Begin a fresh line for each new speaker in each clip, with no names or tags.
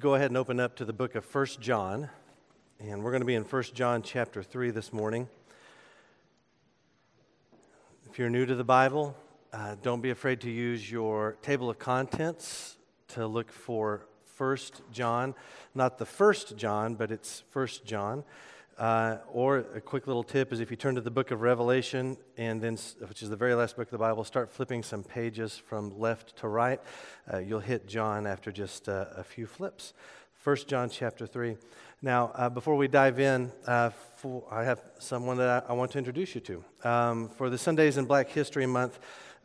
go ahead and open up to the book of First John, and we're going to be in First John chapter 3 this morning. If you're new to the Bible, uh, don't be afraid to use your table of contents to look for First John. Not the first John, but it's First John. Uh, or a quick little tip is if you turn to the book of Revelation, and then, which is the very last book of the Bible, start flipping some pages from left to right. Uh, you'll hit John after just uh, a few flips. First John chapter 3. Now, uh, before we dive in, uh, for, I have someone that I, I, want to introduce you to. Um, for the Sundays in Black History Month,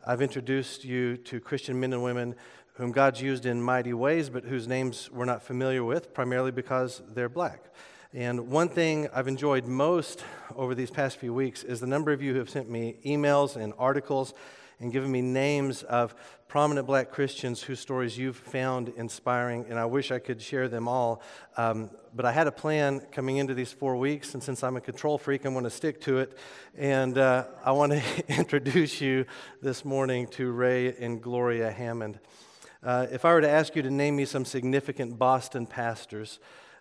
I've introduced you to Christian men and women whom God's used in mighty ways, but whose names we're not familiar with, primarily because they're black. And one thing I've enjoyed most over these past few weeks is the number of you who have sent me emails and articles and given me names of prominent black Christians whose stories you've found inspiring, and I wish I could share them all. Um, but I had a plan coming into these four weeks, and since I'm a control freak, I'm going to stick to it. And uh, I want to introduce you this morning to Ray and Gloria Hammond. Uh, if I were to ask you to name me some significant Boston pastors,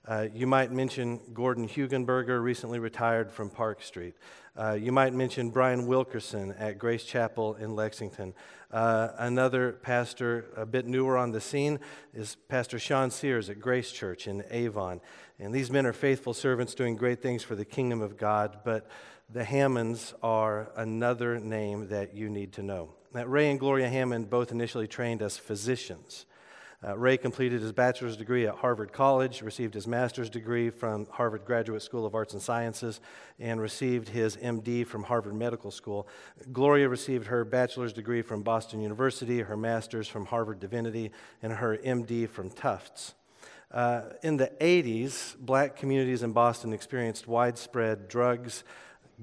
uh, you might mention Gordon Hugenberger, recently retired from Park Street. Uh, you might mention Bryan Wilkerson at Grace Chapel in Lexington. Uh, another pastor, a bit newer on the scene, is Pastor Sean Sears at Grace Church in Avon. And these men are faithful servants doing great things for the kingdom of God, but the Hammonds are another name that you need to know. Now, Ray and Gloria Hammond both initially trained as physicians. Uh, Ray completed his bachelor's degree at Harvard College, received his master's degree from Harvard Graduate School of Arts and Sciences, and received his MD from Harvard Medical School. Gloria received her bachelor's degree from Boston University, her master's from Harvard Divinity, and her MD from Tufts. Uh, in the 80s, black communities in Boston experienced widespread drugs,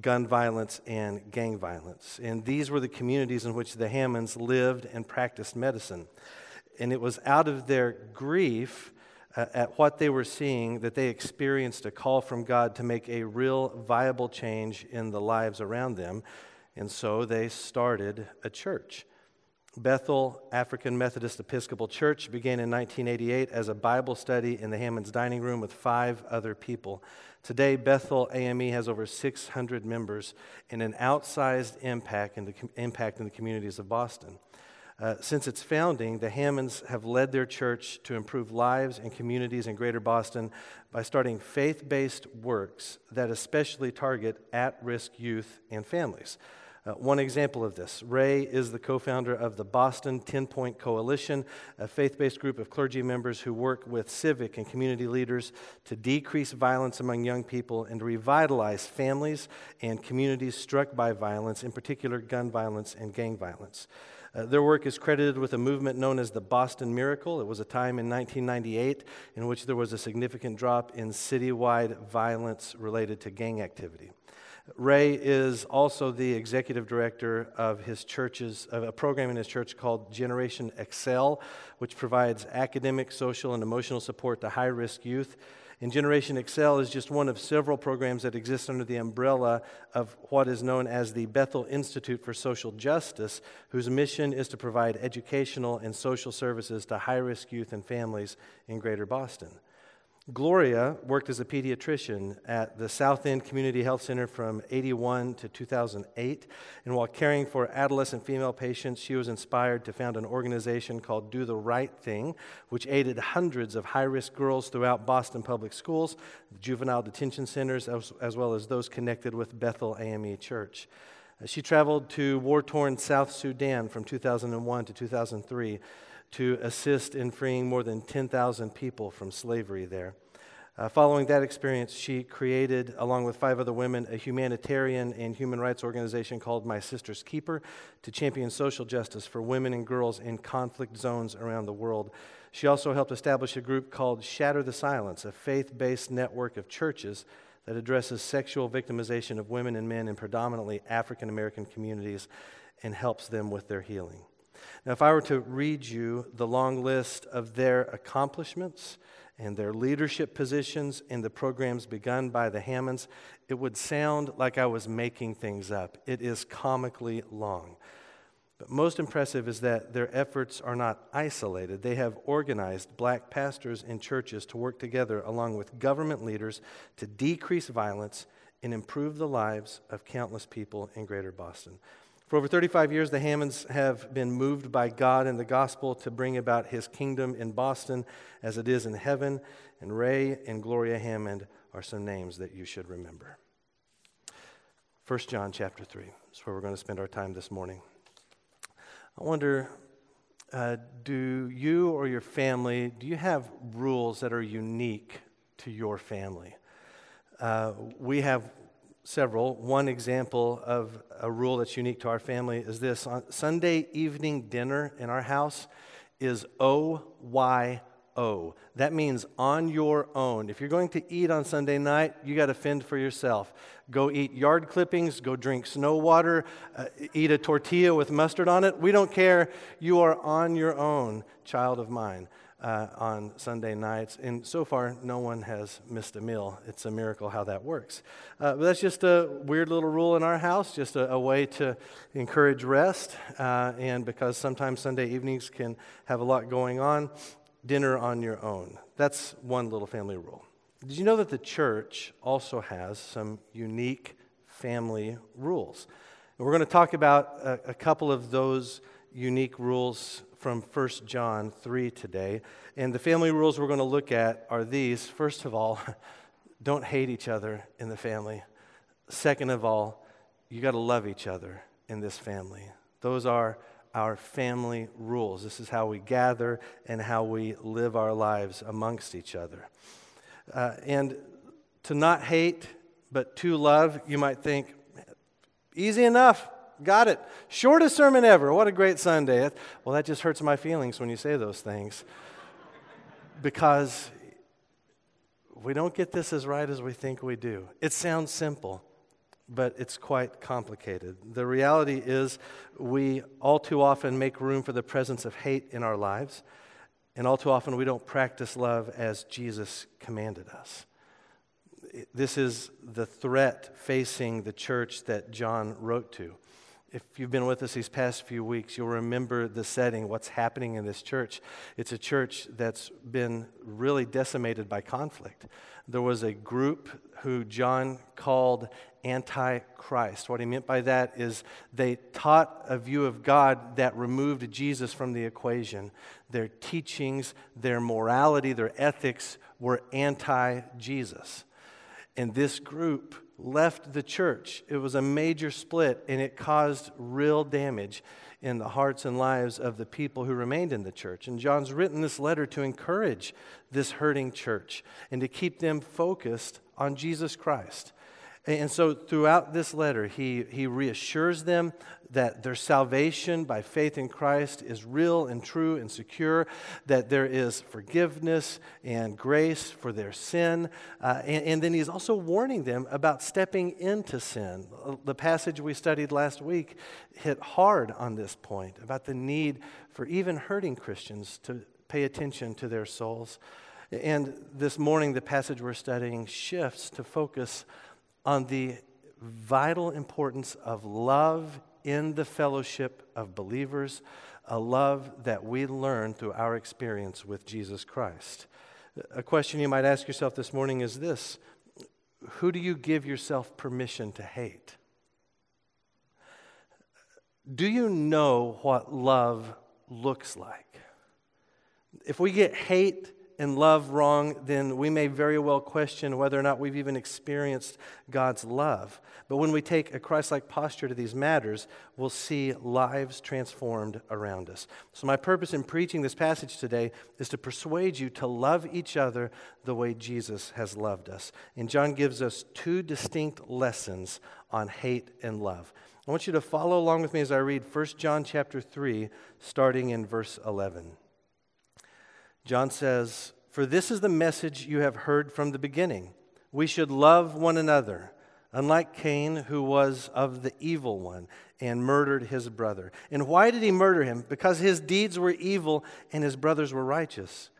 gun violence, and gang violence. And these were the communities in which the Hammonds lived and practiced medicine. And it was out of their grief uh, at what they were seeing that they experienced a call from God to make a real viable change in the lives around them. And so they started a church. Bethel African Methodist Episcopal Church began in 1988 as a Bible study in the Hammond's dining room with five other people. Today, Bethel AME has over 600 members and an outsized impact in the, impact in the communities of Boston. Uh, since its founding, the Hammonds have led their church to improve lives and communities in greater Boston by starting faith based works that especially target at risk youth and families. Uh, one example of this Ray is the co founder of the Boston 10 Point Coalition, a faith based group of clergy members who work with civic and community leaders to decrease violence among young people and to revitalize families and communities struck by violence, in particular gun violence and gang violence. Uh, their work is credited with a movement known as the Boston Miracle. It was a time in 1998 in which there was a significant drop in citywide violence related to gang activity. Ray is also the executive director of his church's of a program in his church called Generation Excel, which provides academic, social, and emotional support to high-risk youth and Generation Excel is just one of several programs that exist under the umbrella of what is known as the Bethel Institute for Social Justice, whose mission is to provide educational and social services to high risk youth and families in greater Boston. Gloria worked as a pediatrician at the South End Community Health Center from 81 to 2008. And while caring for adolescent female patients, she was inspired to found an organization called Do the Right Thing, which aided hundreds of high risk girls throughout Boston public schools, juvenile detention centers, as, well as those connected with Bethel AME Church. She traveled to war torn South Sudan from 2001 to 2003 to assist in freeing more than 10,000 people from slavery there. Uh, following that experience, she created, along with five other women, a humanitarian and human rights organization called My Sister's Keeper to champion social justice for women and girls in conflict zones around the world. She also helped establish a group called Shatter the Silence, a faith based network of churches that addresses sexual victimization of women and men in predominantly African American communities and helps them with their healing. Now, if I were to read you the long list of their accomplishments and their leadership positions in the programs begun by the Hammonds, it would sound like I was making things up. It is comically long. But most impressive is that their efforts are not isolated. They have organized black pastors and churches to work together along with government leaders to decrease violence and improve the lives of countless people in greater Boston. For over 35 years, the Hammonds have been moved by God and the gospel to bring about his kingdom in Boston as it is in heaven. And Ray and Gloria Hammond are some names that you should remember. 1 John chapter 3 is where we're going to spend our time this morning. I wonder uh, do you or your family, do you have rules that are unique to your family? Uh, we have several. One example of a rule that's unique to our family is this on Sunday evening dinner in our house is O Y O. That means on your own. If you're going to eat on Sunday night, you got to fend for yourself. Go eat yard clippings, go drink snow water, uh, eat a tortilla with mustard on it. We don't care. You are on your own, child of mine. Uh, on Sunday nights. And so far, no one has missed a meal. It's a miracle how that works. Uh, but that's just a weird little rule in our house, just a, a way to encourage rest. Uh, and because sometimes Sunday evenings can have a lot going on, dinner on your own. That's one little family rule. Did you know that the church also has some unique family rules? And we're going to talk about a, a couple of those unique rules from 1 John 3 today. And the family rules we're going to look at are these. First of all, don't hate each other in the family. Second of all, you got to love each other in this family. Those are our family rules. This is how we gather and how we live our lives amongst each other. Uh, and to not hate, but to love, you might think, easy enough. Got it. Shortest sermon ever. What a great Sunday. Well, that just hurts my feelings when you say those things. because we don't get this as right as we think we do. It sounds simple but it's quite complicated. The reality is, we all too often make room for the presence of hate in our lives, and all too often we don't practice love as Jesus commanded us. This is the threat facing the church that John wrote to if you've been with us these past few weeks, you'll remember the setting, what's happening in this church. It's a church that's been really decimated by conflict. There was a group who John called antichrist. What he meant by that is they taught a view of God that removed Jesus from the equation. Their teachings, their morality, their ethics were anti Jesus. And this group left the church. It was a major split, and it caused real damage in the hearts and lives of the people who remained in the church. And John's written this letter to encourage this hurting church and to keep them focused on Jesus Christ. And so throughout this letter, he, he reassures them that their salvation by faith in Christ is real and true and secure, that there is forgiveness and grace for their sin. Uh, and, and then he's also warning them about stepping into sin. The passage we studied last week hit hard on this point about the need for even hurting Christians to pay attention to their souls. And this morning, the passage we're studying shifts to focus on the vital importance of love in the fellowship of believers, a love that we learn through our experience with Jesus Christ. A question you might ask yourself this morning is this Who do you give yourself permission to hate? Do you know what love looks like? If we get hate and love wrong, then we may very well question whether or not we've even experienced God's love. But when we take a Christ like posture to these matters, we'll see lives transformed around us. So, my purpose in preaching this passage today is to persuade you to love each other the way Jesus has loved us. And John gives us two distinct lessons on hate and love. I want you to follow along with me as I read 1 John chapter 3, starting in verse 11. John says, For this is the message you have heard from the beginning. We should love one another, unlike Cain, who was of the evil one and murdered his brother. And why did he murder him? Because his deeds were evil and his brothers were righteous.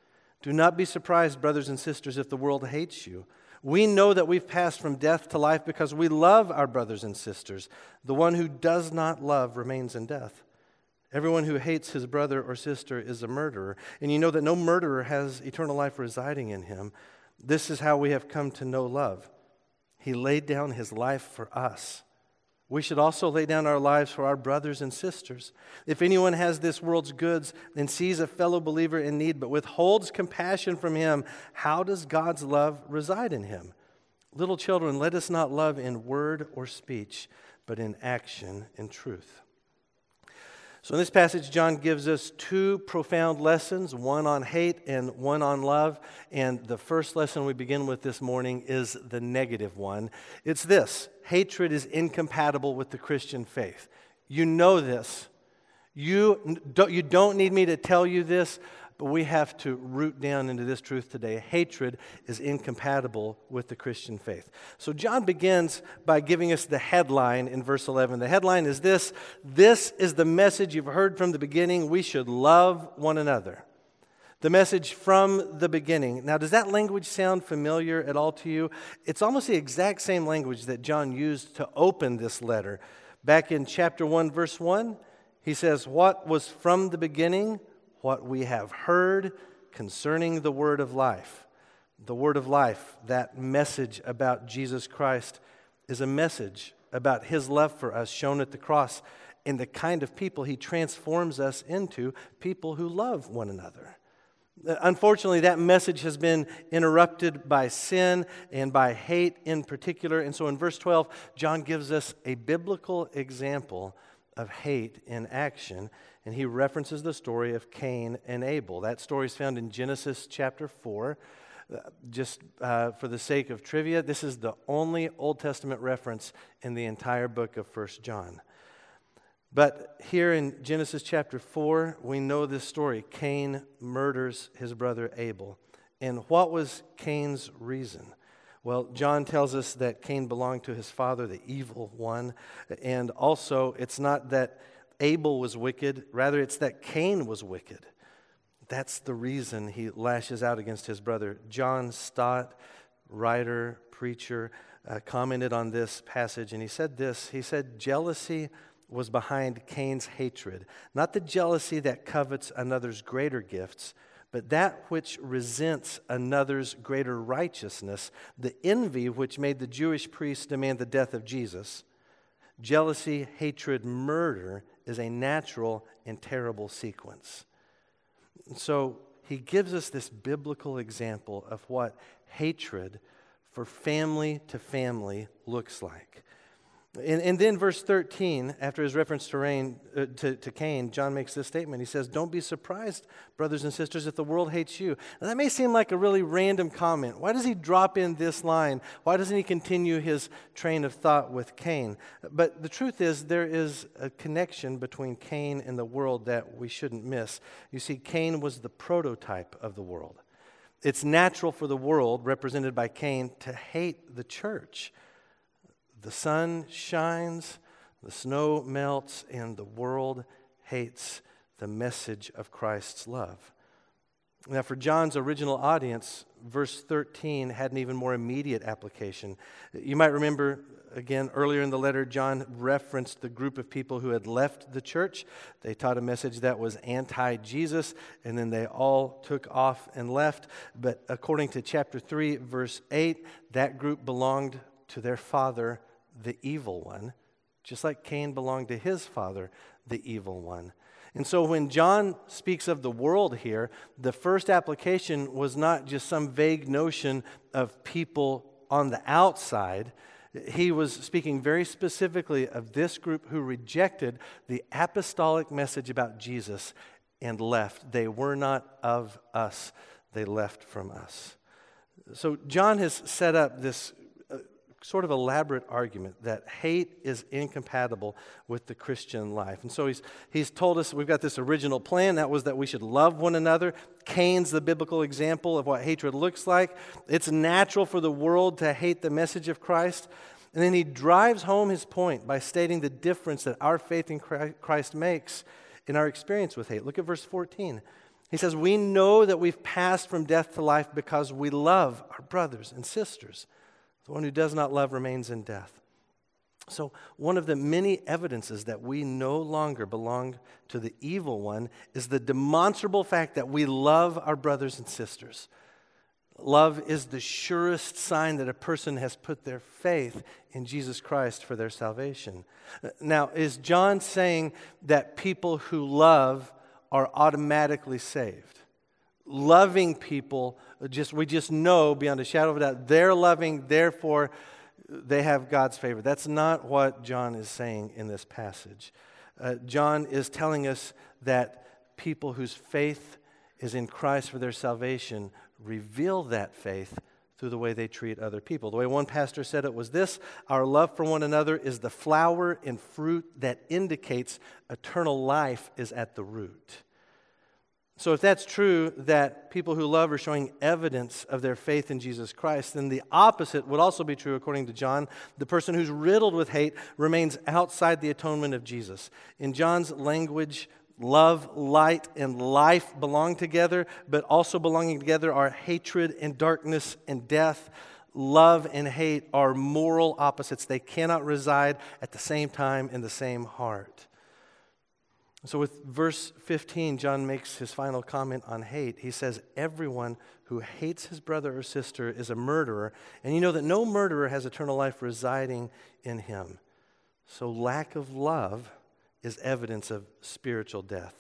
Do not be surprised, brothers and sisters, if the world hates you. We know that we've passed from death to life because we love our brothers and sisters. The one who does not love remains in death. Everyone who hates his brother or sister is a murderer. And you know that no murderer has eternal life residing in him. This is how we have come to know love. He laid down his life for us. We should also lay down our lives for our brothers and sisters. If anyone has this world's goods and sees a fellow believer in need but withholds compassion from him, how does God's love reside in him? Little children, let us not love in word or speech, but in action and truth. So, in this passage, John gives us two profound lessons one on hate and one on love. And the first lesson we begin with this morning is the negative one. It's this hatred is incompatible with the Christian faith. You know this. You don't, you don't need me to tell you this, but we have to root down into this truth today. Hatred is incompatible with the Christian faith. So John begins by giving us the headline in verse 11. The headline is this This is the message you've heard from the beginning. We should love one another. The message from the beginning. Now, does that language sound familiar at all to you? It's almost the exact same language that John used to open this letter. Back in chapter 1, verse 1, he says, What was from the beginning? What we have heard concerning the word of life. The word of life, that message about Jesus Christ, is a message about his love for us shown at the cross and the kind of people he transforms us into people who love one another. Uh, unfortunately, that message has been interrupted by sin and by hate in particular. And so in verse 12, John gives us a biblical example of hate in action and he references the story of Cain and Abel. That story is found in Genesis chapter 4. Uh, just uh, for the sake of trivia, this is the only Old Testament reference in the entire book of First John. But here in Genesis chapter 4, we know this story. Cain murders his brother Abel. And what was Cain's reason? Well, John tells us that Cain belonged to his father, the evil one. And also, it's not that Abel was wicked, rather, it's that Cain was wicked. That's the reason he lashes out against his brother. John Stott, writer, preacher, uh, commented on this passage and he said this He said, Jealousy was behind Cain's hatred, not the jealousy that covets another's greater gifts, but that which resents another's greater righteousness, the envy which made the Jewish priests demand the death of Jesus. Jealousy, hatred, murder is a natural and terrible sequence. So he gives us this biblical example of what hatred for family to family looks like. And, and then, verse 13, after his reference to, Rain, uh, to, to Cain, John makes this statement. He says, Don't be surprised, brothers and sisters, if the world hates you. Now, that may seem like a really random comment. Why does he drop in this line? Why doesn't he continue his train of thought with Cain? But the truth is, there is a connection between Cain and the world that we shouldn't miss. You see, Cain was the prototype of the world. It's natural for the world, represented by Cain, to hate the church. The sun shines, the snow melts, and the world hates the message of Christ's love. Now, for John's original audience, verse 13 had an even more immediate application. You might remember, again, earlier in the letter, John referenced the group of people who had left the church. They taught a message that was anti Jesus, and then they all took off and left. But according to chapter 3, verse 8, that group belonged to their father, the evil one, just like Cain belonged to his father, the evil one. And so when John speaks of the world here, the first application was not just some vague notion of people on the outside. He was speaking very specifically of this group who rejected the apostolic message about Jesus and left. They were not of us, they left from us. So John has set up this sort of elaborate argument that hate is incompatible with the Christian life. And so he's, he's told us we've got this original plan that was that we should love one another. Cain's the biblical example of what hatred looks like. It's natural for the world to hate the message of Christ. And then he drives home his point by stating the difference that our faith in Christ makes in our experience with hate. Look at verse 14. He says, We know that we've passed from death to life because we love our brothers and sisters. The one who does not love remains in death. So, one of the many evidences that we no longer belong to the evil one is the demonstrable fact that we love our brothers and sisters. Love is the surest sign that a person has put their faith in Jesus Christ for their salvation. Now, is John saying that people who love are automatically saved? Loving people, just we just know beyond a shadow of a doubt, they're loving, therefore they have God's favor. That's not what John is saying in this passage. Uh, John is telling us that people whose faith is in Christ for their salvation reveal that faith through the way they treat other people. The way one pastor said it was this Our love for one another is the flower and fruit that indicates eternal life is at the root. So, if that's true, that people who love are showing evidence of their faith in Jesus Christ, then the opposite would also be true according to John. The person who's riddled with hate remains outside the atonement of Jesus. In John's language, love, light, and life belong together, but also belonging together are hatred and darkness and death. Love and hate are moral opposites, they cannot reside at the same time in the same heart. So, with verse 15, John makes his final comment on hate. He says, Everyone who hates his brother or sister is a murderer, and you know that no murderer has eternal life residing in him. So, lack of love is evidence of spiritual death.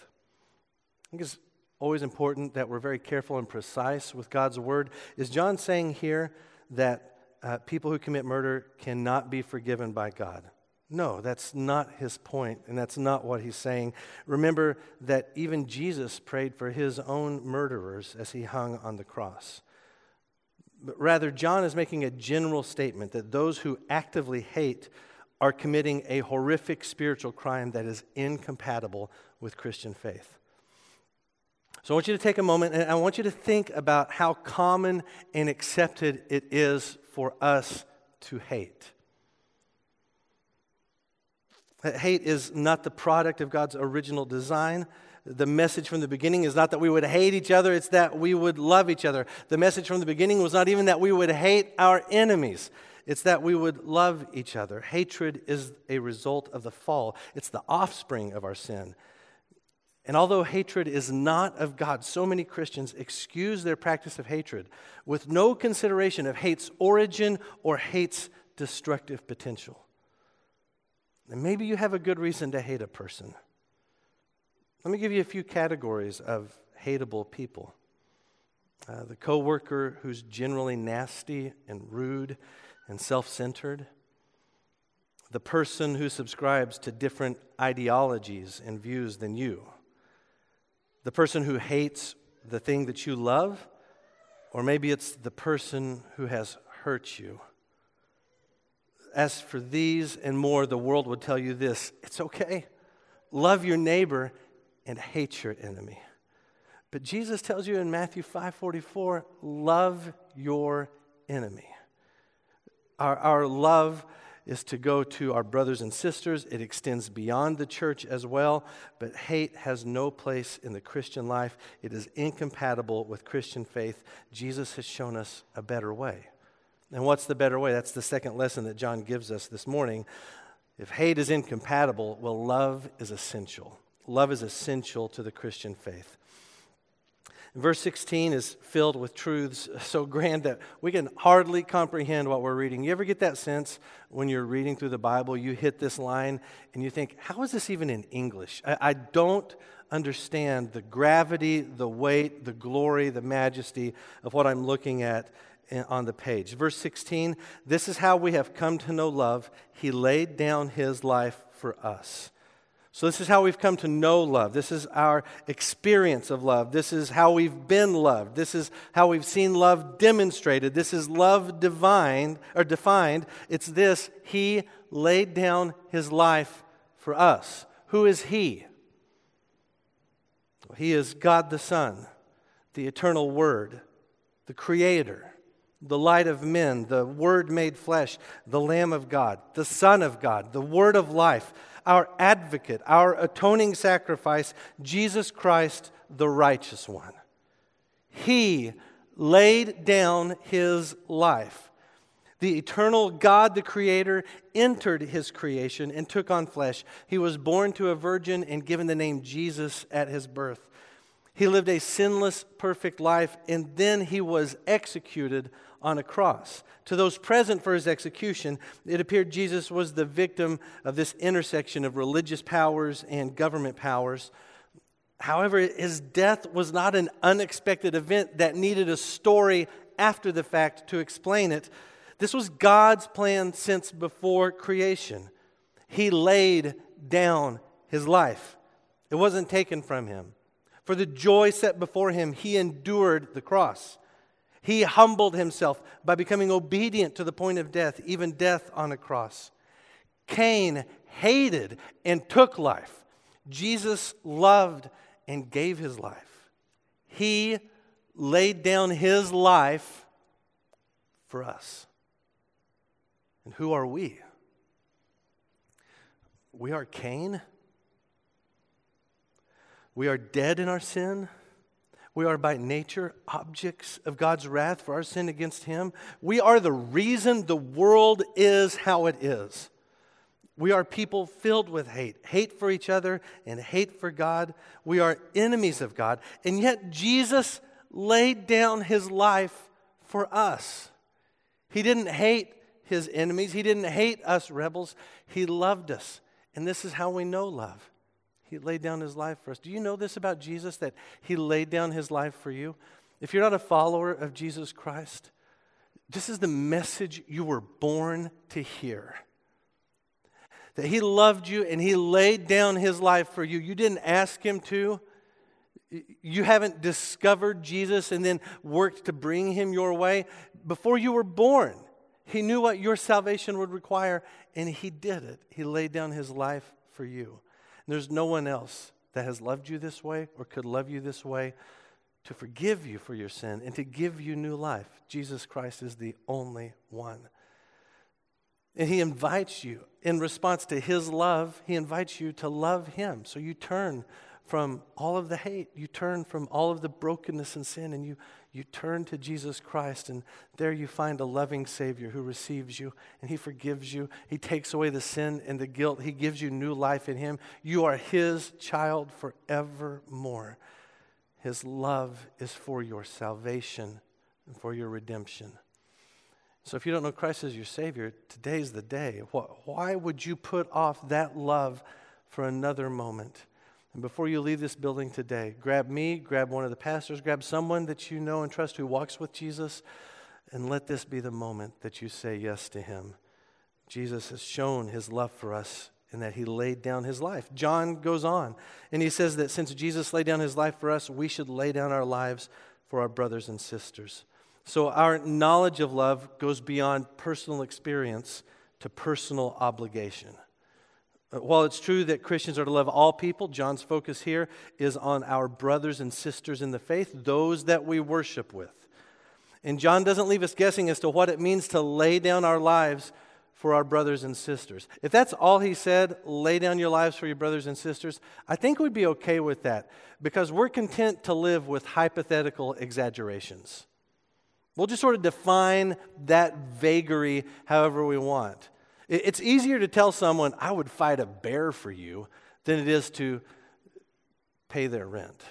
I think it's always important that we're very careful and precise with God's word. Is John saying here that uh, people who commit murder cannot be forgiven by God? No, that's not his point, and that's not what he's saying. Remember that even Jesus prayed for his own murderers as he hung on the cross. But rather, John is making a general statement that those who actively hate are committing a horrific spiritual crime that is incompatible with Christian faith. So I want you to take a moment and I want you to think about how common and accepted it is for us to hate. Hate is not the product of God's original design. The message from the beginning is not that we would hate each other, it's that we would love each other. The message from the beginning was not even that we would hate our enemies. It's that we would love each other. Hatred is a result of the fall, it's the offspring of our sin. And although hatred is not of God, so many Christians excuse their practice of hatred with no consideration of hate's origin or hate's destructive potential. And maybe you have a good reason to hate a person. Let me give you a few categories of hateable people. Uh, the coworker who's generally nasty and rude and self centered, the person who subscribes to different ideologies and views than you, the person who hates the thing that you love, or maybe it's the person who has hurt you. As for these and more, the world would tell you this it's okay. Love your neighbor and hate your enemy. But Jesus tells you in Matthew 5:44, love your enemy. Our, our love is to go to our brothers and sisters. It extends beyond the church as well. But hate has no place in the Christian life. It is incompatible with Christian faith. Jesus has shown us a better way. And what's the better way? That's the second lesson that John gives us this morning. If hate is incompatible, well, love is essential. Love is essential to the Christian faith. Verse 16 is filled with truths so grand that we can hardly comprehend what we're reading. You ever get that sense when you're reading through the Bible, you hit this line and you think, how is this even in English? I, I don't understand the gravity, the weight, the glory, the majesty of what I'm looking at on the page. Verse 16 this is how we have come to know love. He laid down his life for us. So, this is how we've come to know love. This is our experience of love. This is how we've been loved. This is how we've seen love demonstrated. This is love divine or defined. It's this He laid down His life for us. Who is He? He is God the Son, the eternal Word, the Creator the light of men, the Word made flesh, the Lamb of God, the Son of God, the Word of life, our advocate, our atoning sacrifice, Jesus Christ, the righteous one. He laid down his life. The eternal God, the Creator, entered his creation and took on flesh. He was born to a virgin and given the name Jesus at his birth. He lived a sinless, perfect life, and then he was executed on a cross. To those present for his execution, it appeared Jesus was the victim of this intersection of religious powers and government powers. However, his death was not an unexpected event that needed a story after the fact to explain it. This was God's plan since before creation. He laid down his life, it wasn't taken from him. For the joy set before him, he endured the cross. He humbled himself by becoming obedient to the point of death, even death on a cross. Cain hated and took life. Jesus loved and gave his life. He laid down his life for us. And who are we? We are Cain. We are dead in our sin. We are by nature objects of God's wrath for our sin against Him. We are the reason the world is how it is. We are people filled with hate hate for each other and hate for God. We are enemies of God. And yet, Jesus laid down His life for us. He didn't hate His enemies, He didn't hate us rebels. He loved us. And this is how we know love. He laid down his life for us. Do you know this about Jesus that he laid down his life for you? If you're not a follower of Jesus Christ, this is the message you were born to hear. That he loved you and he laid down his life for you. You didn't ask him to. You haven't discovered Jesus and then worked to bring him your way. Before you were born, he knew what your salvation would require and he did it. He laid down his life for you. There's no one else that has loved you this way or could love you this way to forgive you for your sin and to give you new life. Jesus Christ is the only one. And he invites you, in response to his love, he invites you to love him. So you turn from all of the hate, you turn from all of the brokenness and sin, and you you turn to Jesus Christ, and there you find a loving Savior who receives you and He forgives you. He takes away the sin and the guilt. He gives you new life in Him. You are His child forevermore. His love is for your salvation and for your redemption. So if you don't know Christ as your Savior, today's the day. Why would you put off that love for another moment? And before you leave this building today, grab me, grab one of the pastors, grab someone that you know and trust who walks with Jesus, and let this be the moment that you say yes to him. Jesus has shown his love for us in that he laid down his life. John goes on, and he says that since Jesus laid down his life for us, we should lay down our lives for our brothers and sisters. So our knowledge of love goes beyond personal experience to personal obligation. Uh, while it's true that Christians are to love all people, John's focus here is on our brothers and sisters in the faith, those that we worship with. And John doesn't leave us guessing as to what it means to lay down our lives for our brothers and sisters. If that's all he said, lay down your lives for your brothers and sisters, I think we'd be okay with that because we're content to live with hypothetical exaggerations. We'll just sort of define that vagary however we want. It's easier to tell someone, I would fight a bear for you, than it is to pay their rent.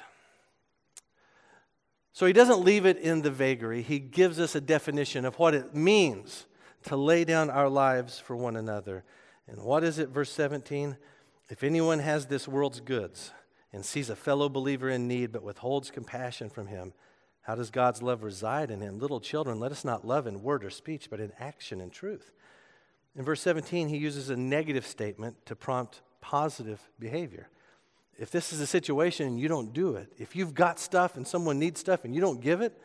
So he doesn't leave it in the vagary. He gives us a definition of what it means to lay down our lives for one another. And what is it, verse 17? If anyone has this world's goods and sees a fellow believer in need but withholds compassion from him, how does God's love reside in him? Little children, let us not love in word or speech, but in action and truth. In verse 17, he uses a negative statement to prompt positive behavior. If this is a situation and you don't do it, if you've got stuff and someone needs stuff and you don't give it,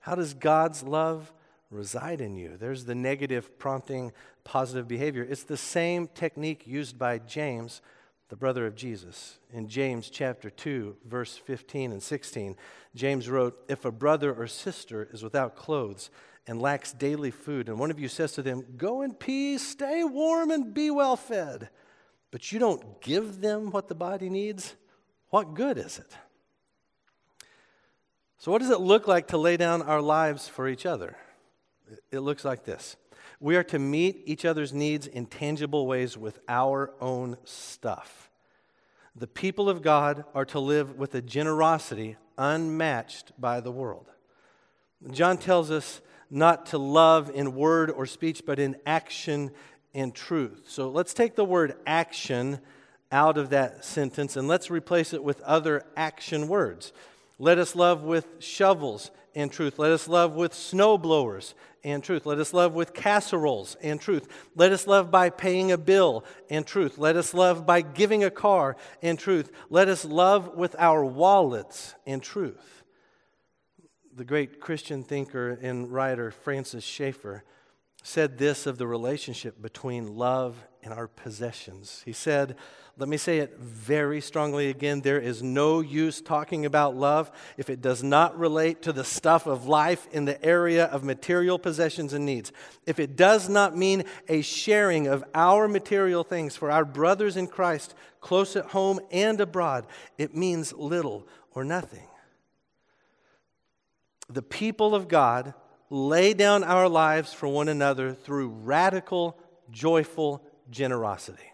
how does God's love reside in you? There's the negative prompting positive behavior. It's the same technique used by James, the brother of Jesus. In James chapter 2, verse 15 and 16, James wrote, If a brother or sister is without clothes, and lacks daily food, and one of you says to them, Go in peace, stay warm, and be well fed, but you don't give them what the body needs, what good is it? So, what does it look like to lay down our lives for each other? It looks like this We are to meet each other's needs in tangible ways with our own stuff. The people of God are to live with a generosity unmatched by the world. John tells us not to love in word or speech, but in action and truth. So let's take the word action out of that sentence and let's replace it with other action words. Let us love with shovels and truth. Let us love with snow blowers and truth. Let us love with casseroles and truth. Let us love by paying a bill and truth. Let us love by giving a car and truth. Let us love with our wallets and truth. The great Christian thinker and writer Francis Schaeffer said this of the relationship between love and our possessions. He said, let me say it very strongly again. There is no use talking about love if it does not relate to the stuff of life in the area of material possessions and needs. If it does not mean a sharing of our material things for our brothers in Christ, close at home and abroad, it means little or nothing. The people of God lay down our lives for one another through radical, joyful generosity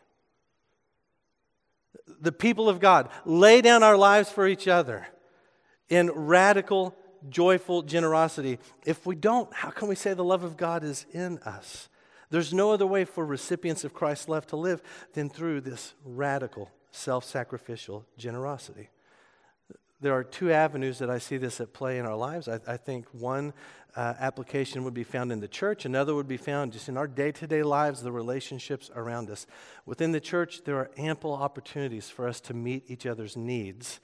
the people of God, lay down our lives for each other in radical, joyful generosity. If we don't, how can we say the love of God is in us? There's no other way for recipients of Christ's love to live than through this radical, self sacrificial generosity. There are two avenues that I see this at play in our lives. I, I think one uh, application would be found in the church, another would be found just in our day to day lives, the relationships around us. Within the church, there are ample opportunities for us to meet each other's needs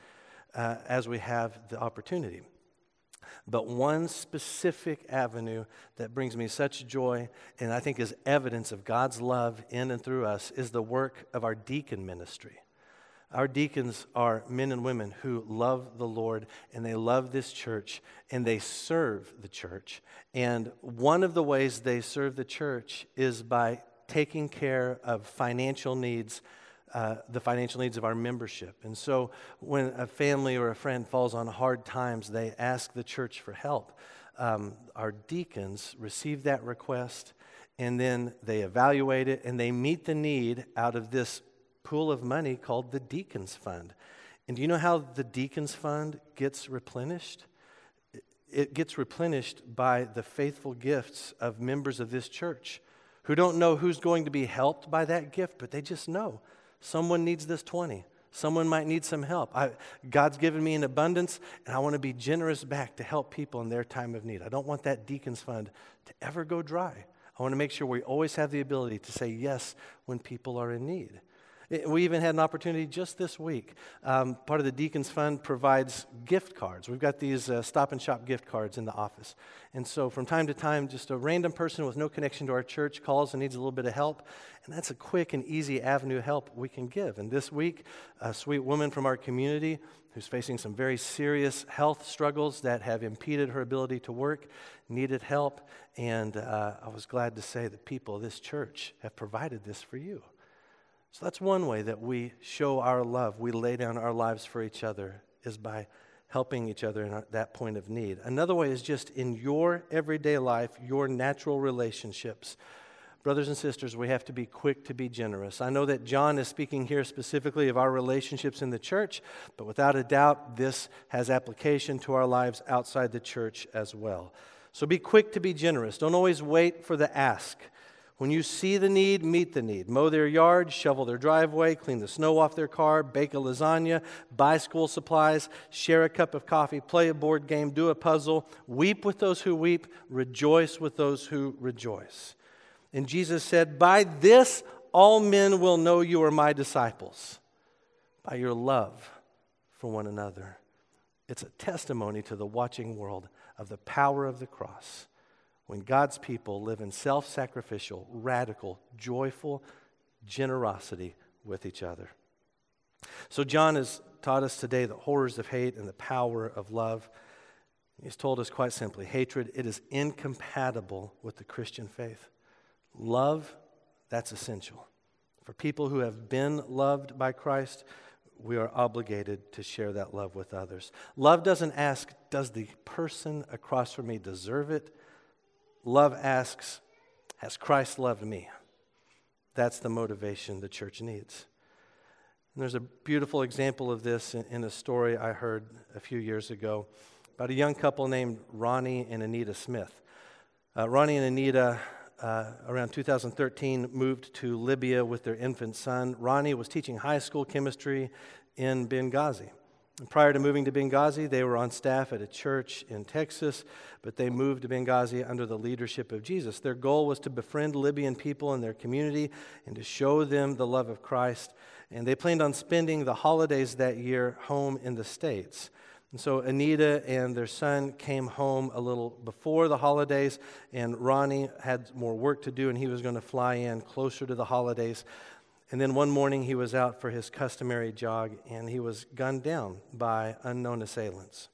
uh, as we have the opportunity. But one specific avenue that brings me such joy and I think is evidence of God's love in and through us is the work of our deacon ministry. Our deacons are men and women who love the Lord and they love this church and they serve the church. And one of the ways they serve the church is by taking care of financial needs, uh, the financial needs of our membership. And so when a family or a friend falls on hard times, they ask the church for help. Um, our deacons receive that request and then they evaluate it and they meet the need out of this pool of money called the Deacons Fund. And do you know how the Deacons Fund gets replenished? It gets replenished by the faithful gifts of members of this church who don't know who's going to be helped by that gift, but they just know someone needs this 20. Someone might need some help. I, God's given me an abundance, and I want to be generous back to help people in their time of need. I don't want that Deacons Fund to ever go dry. I want to make sure we always have the ability to say yes when people are in need. We even had an opportunity just this week. Um, part of the Deacons Fund provides gift cards. We've got these uh, stop and shop gift cards in the office. And so from time to time, just a random person with no connection to our church calls and needs a little bit of help. And that's a quick and easy avenue help we can give. And this week, a sweet woman from our community who's facing some very serious health struggles that have impeded her ability to work needed help. And uh, I was glad to say that people of this church have provided this for you. So that's one way that we show our love. We lay down our lives for each other, is by helping each other in that point of need. Another way is just in your everyday life, your natural relationships. Brothers and sisters, we have to be quick to be generous. I know that John is speaking here specifically of our relationships in the church, but without a doubt, this has application to our lives outside the church as well. So be quick to be generous. Don't always wait for the ask. When you see the need, meet the need. Mow their yard, shovel their driveway, clean the snow off their car, bake a lasagna, buy school supplies, share a cup of coffee, play a board game, do a puzzle. Weep with those who weep, rejoice with those who rejoice. And Jesus said, By this all men will know you are my disciples, by your love for one another. It's a testimony to the watching world of the power of the cross when God's people live in self sacrificial, radical, joyful generosity with each other. So, John has taught us today the horrors of hate and the power of love. He's told us quite simply hatred, it is incompatible with the Christian faith. Love, that's essential. For people who have been loved by Christ, we are obligated to share that love with others. Love doesn't ask, does the person across from me deserve it? Love asks, Has Christ loved me? That's the motivation the church needs. And there's a beautiful example of this in, a story I heard a few years ago about a young couple named Ronnie and Anita Smith. Uh, Ronnie and Anita, uh, around 2013, moved to Libya with their infant son. Ronnie was teaching high school chemistry in Benghazi. Prior to moving to Benghazi, they were on staff at a church in Texas, but they moved to Benghazi under the leadership of Jesus. Their goal was to befriend Libyan people in their community and to show them the love of Christ. And they planned on spending the holidays that year home in the States. And so Anita and their son came home a little before the holidays, and Ronnie had more work to do, and he was going to fly in closer to the holidays. And then one morning he was out for his customary jog and he was gunned down by unknown assailants.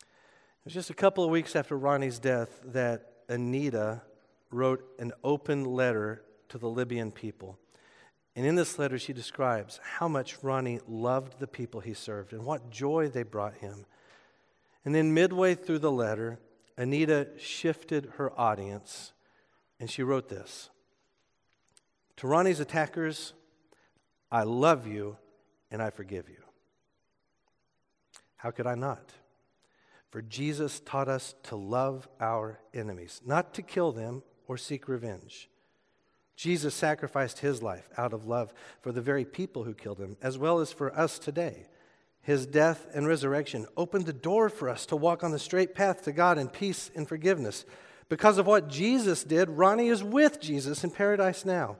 It was just a couple of weeks after Ronnie's death that Anita wrote an open letter to the Libyan people. And in this letter, she describes how much Ronnie loved the people he served and what joy they brought him. And then, midway through the letter, Anita shifted her audience and she wrote this To Ronnie's attackers, I love you and I forgive you. How could I not? For Jesus taught us to love our enemies, not to kill them or seek revenge. Jesus sacrificed his life out of love for the very people who killed him, as well as for us today. His death and resurrection opened the door for us to walk on the straight path to God in peace and forgiveness. Because of what Jesus did, Ronnie is with Jesus in paradise now.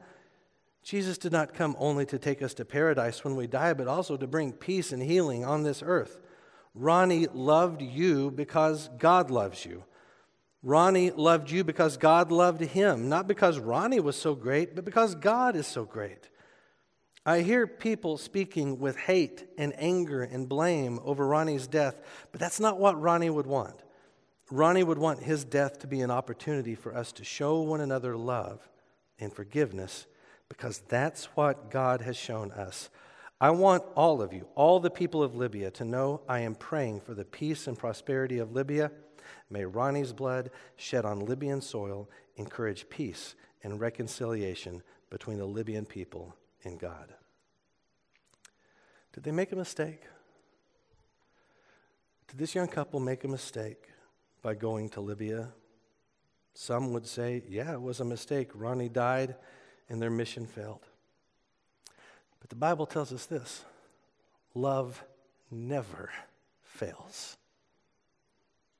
Jesus did not come only to take us to paradise when we die, but also to bring peace and healing on this earth. Ronnie loved you because God loves you. Ronnie loved you because God loved him, not because Ronnie was so great, but because God is so great. I hear people speaking with hate and anger and blame over Ronnie's death, but that's not what Ronnie would want. Ronnie would want his death to be an opportunity for us to show one another love and forgiveness because that's what God has shown us. I want all of you, all the people of Libya, to know I am praying for the peace and prosperity of Libya. May Ronnie's blood shed on Libyan soil encourage peace and reconciliation between the Libyan people and God. Did they make a mistake? Did this young couple make a mistake by going to Libya? Some would say, yeah, it was a mistake. Ronnie died and their mission failed. But the Bible tells us this love never fails.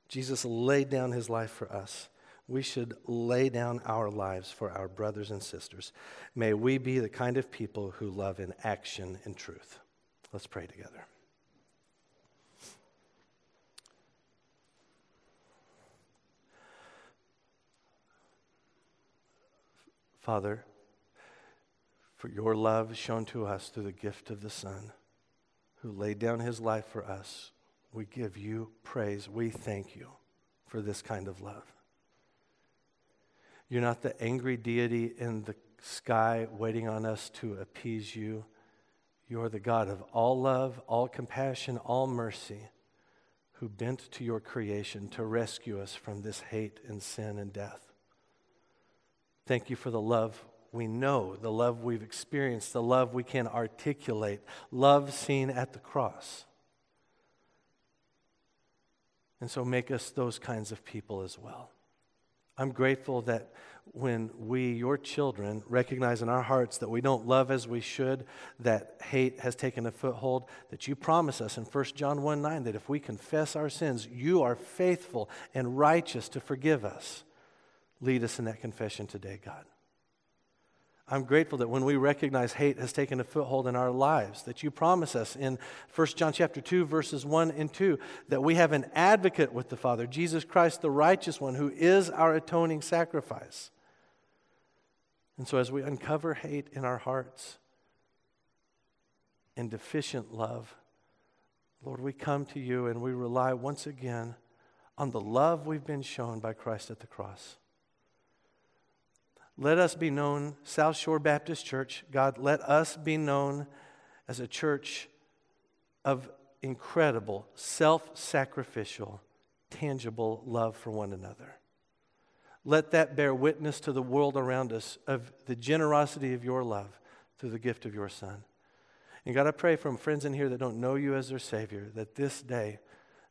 Jesus laid down his life for us. We should lay down our lives for our brothers and sisters. May we be the kind of people who love in action and truth. Let's pray together. Father, for your love shown to us through the gift of the Son who laid down his life for us. We give you praise. We thank you for this kind of love. You're not the angry deity in the sky waiting on us to appease you. You are the God of all love, all compassion, all mercy, who bent to your creation to rescue us from this hate and sin and death. Thank you for the love we know, the love we've experienced, the love we can articulate, love seen at the cross. And so make us those kinds of people as well. I'm grateful that when we, your children, recognize in our hearts that we don't love as we should, that hate has taken a foothold, that you promise us in 1 John 1 9 that if we confess our sins, you are faithful and righteous to forgive us. Lead us in that confession today, God. I'm grateful that when we recognize hate has taken a foothold in our lives, that you promise us in 1 John chapter 2 verses 1 and 2 that we have an advocate with the Father, Jesus Christ the righteous one who is our atoning sacrifice. And so as we uncover hate in our hearts and deficient love, Lord, we come to you and we rely once again on the love we've been shown by Christ at the cross. Let us be known, South Shore Baptist Church, God, let us be known as a church of incredible, self sacrificial, tangible love for one another. let that bear witness to the world around us of the generosity of your love through the gift of your Son. And God, I pray from friends in here that don't know you as their Savior that this day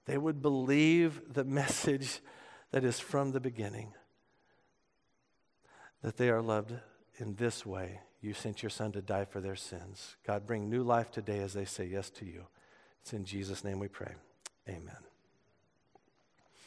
they would believe the message that is from the beginning that they are loved in this way. You sent your Son to die for their sins. God, bring new life today as they say yes to you. It's in Jesus' name we pray. Amen.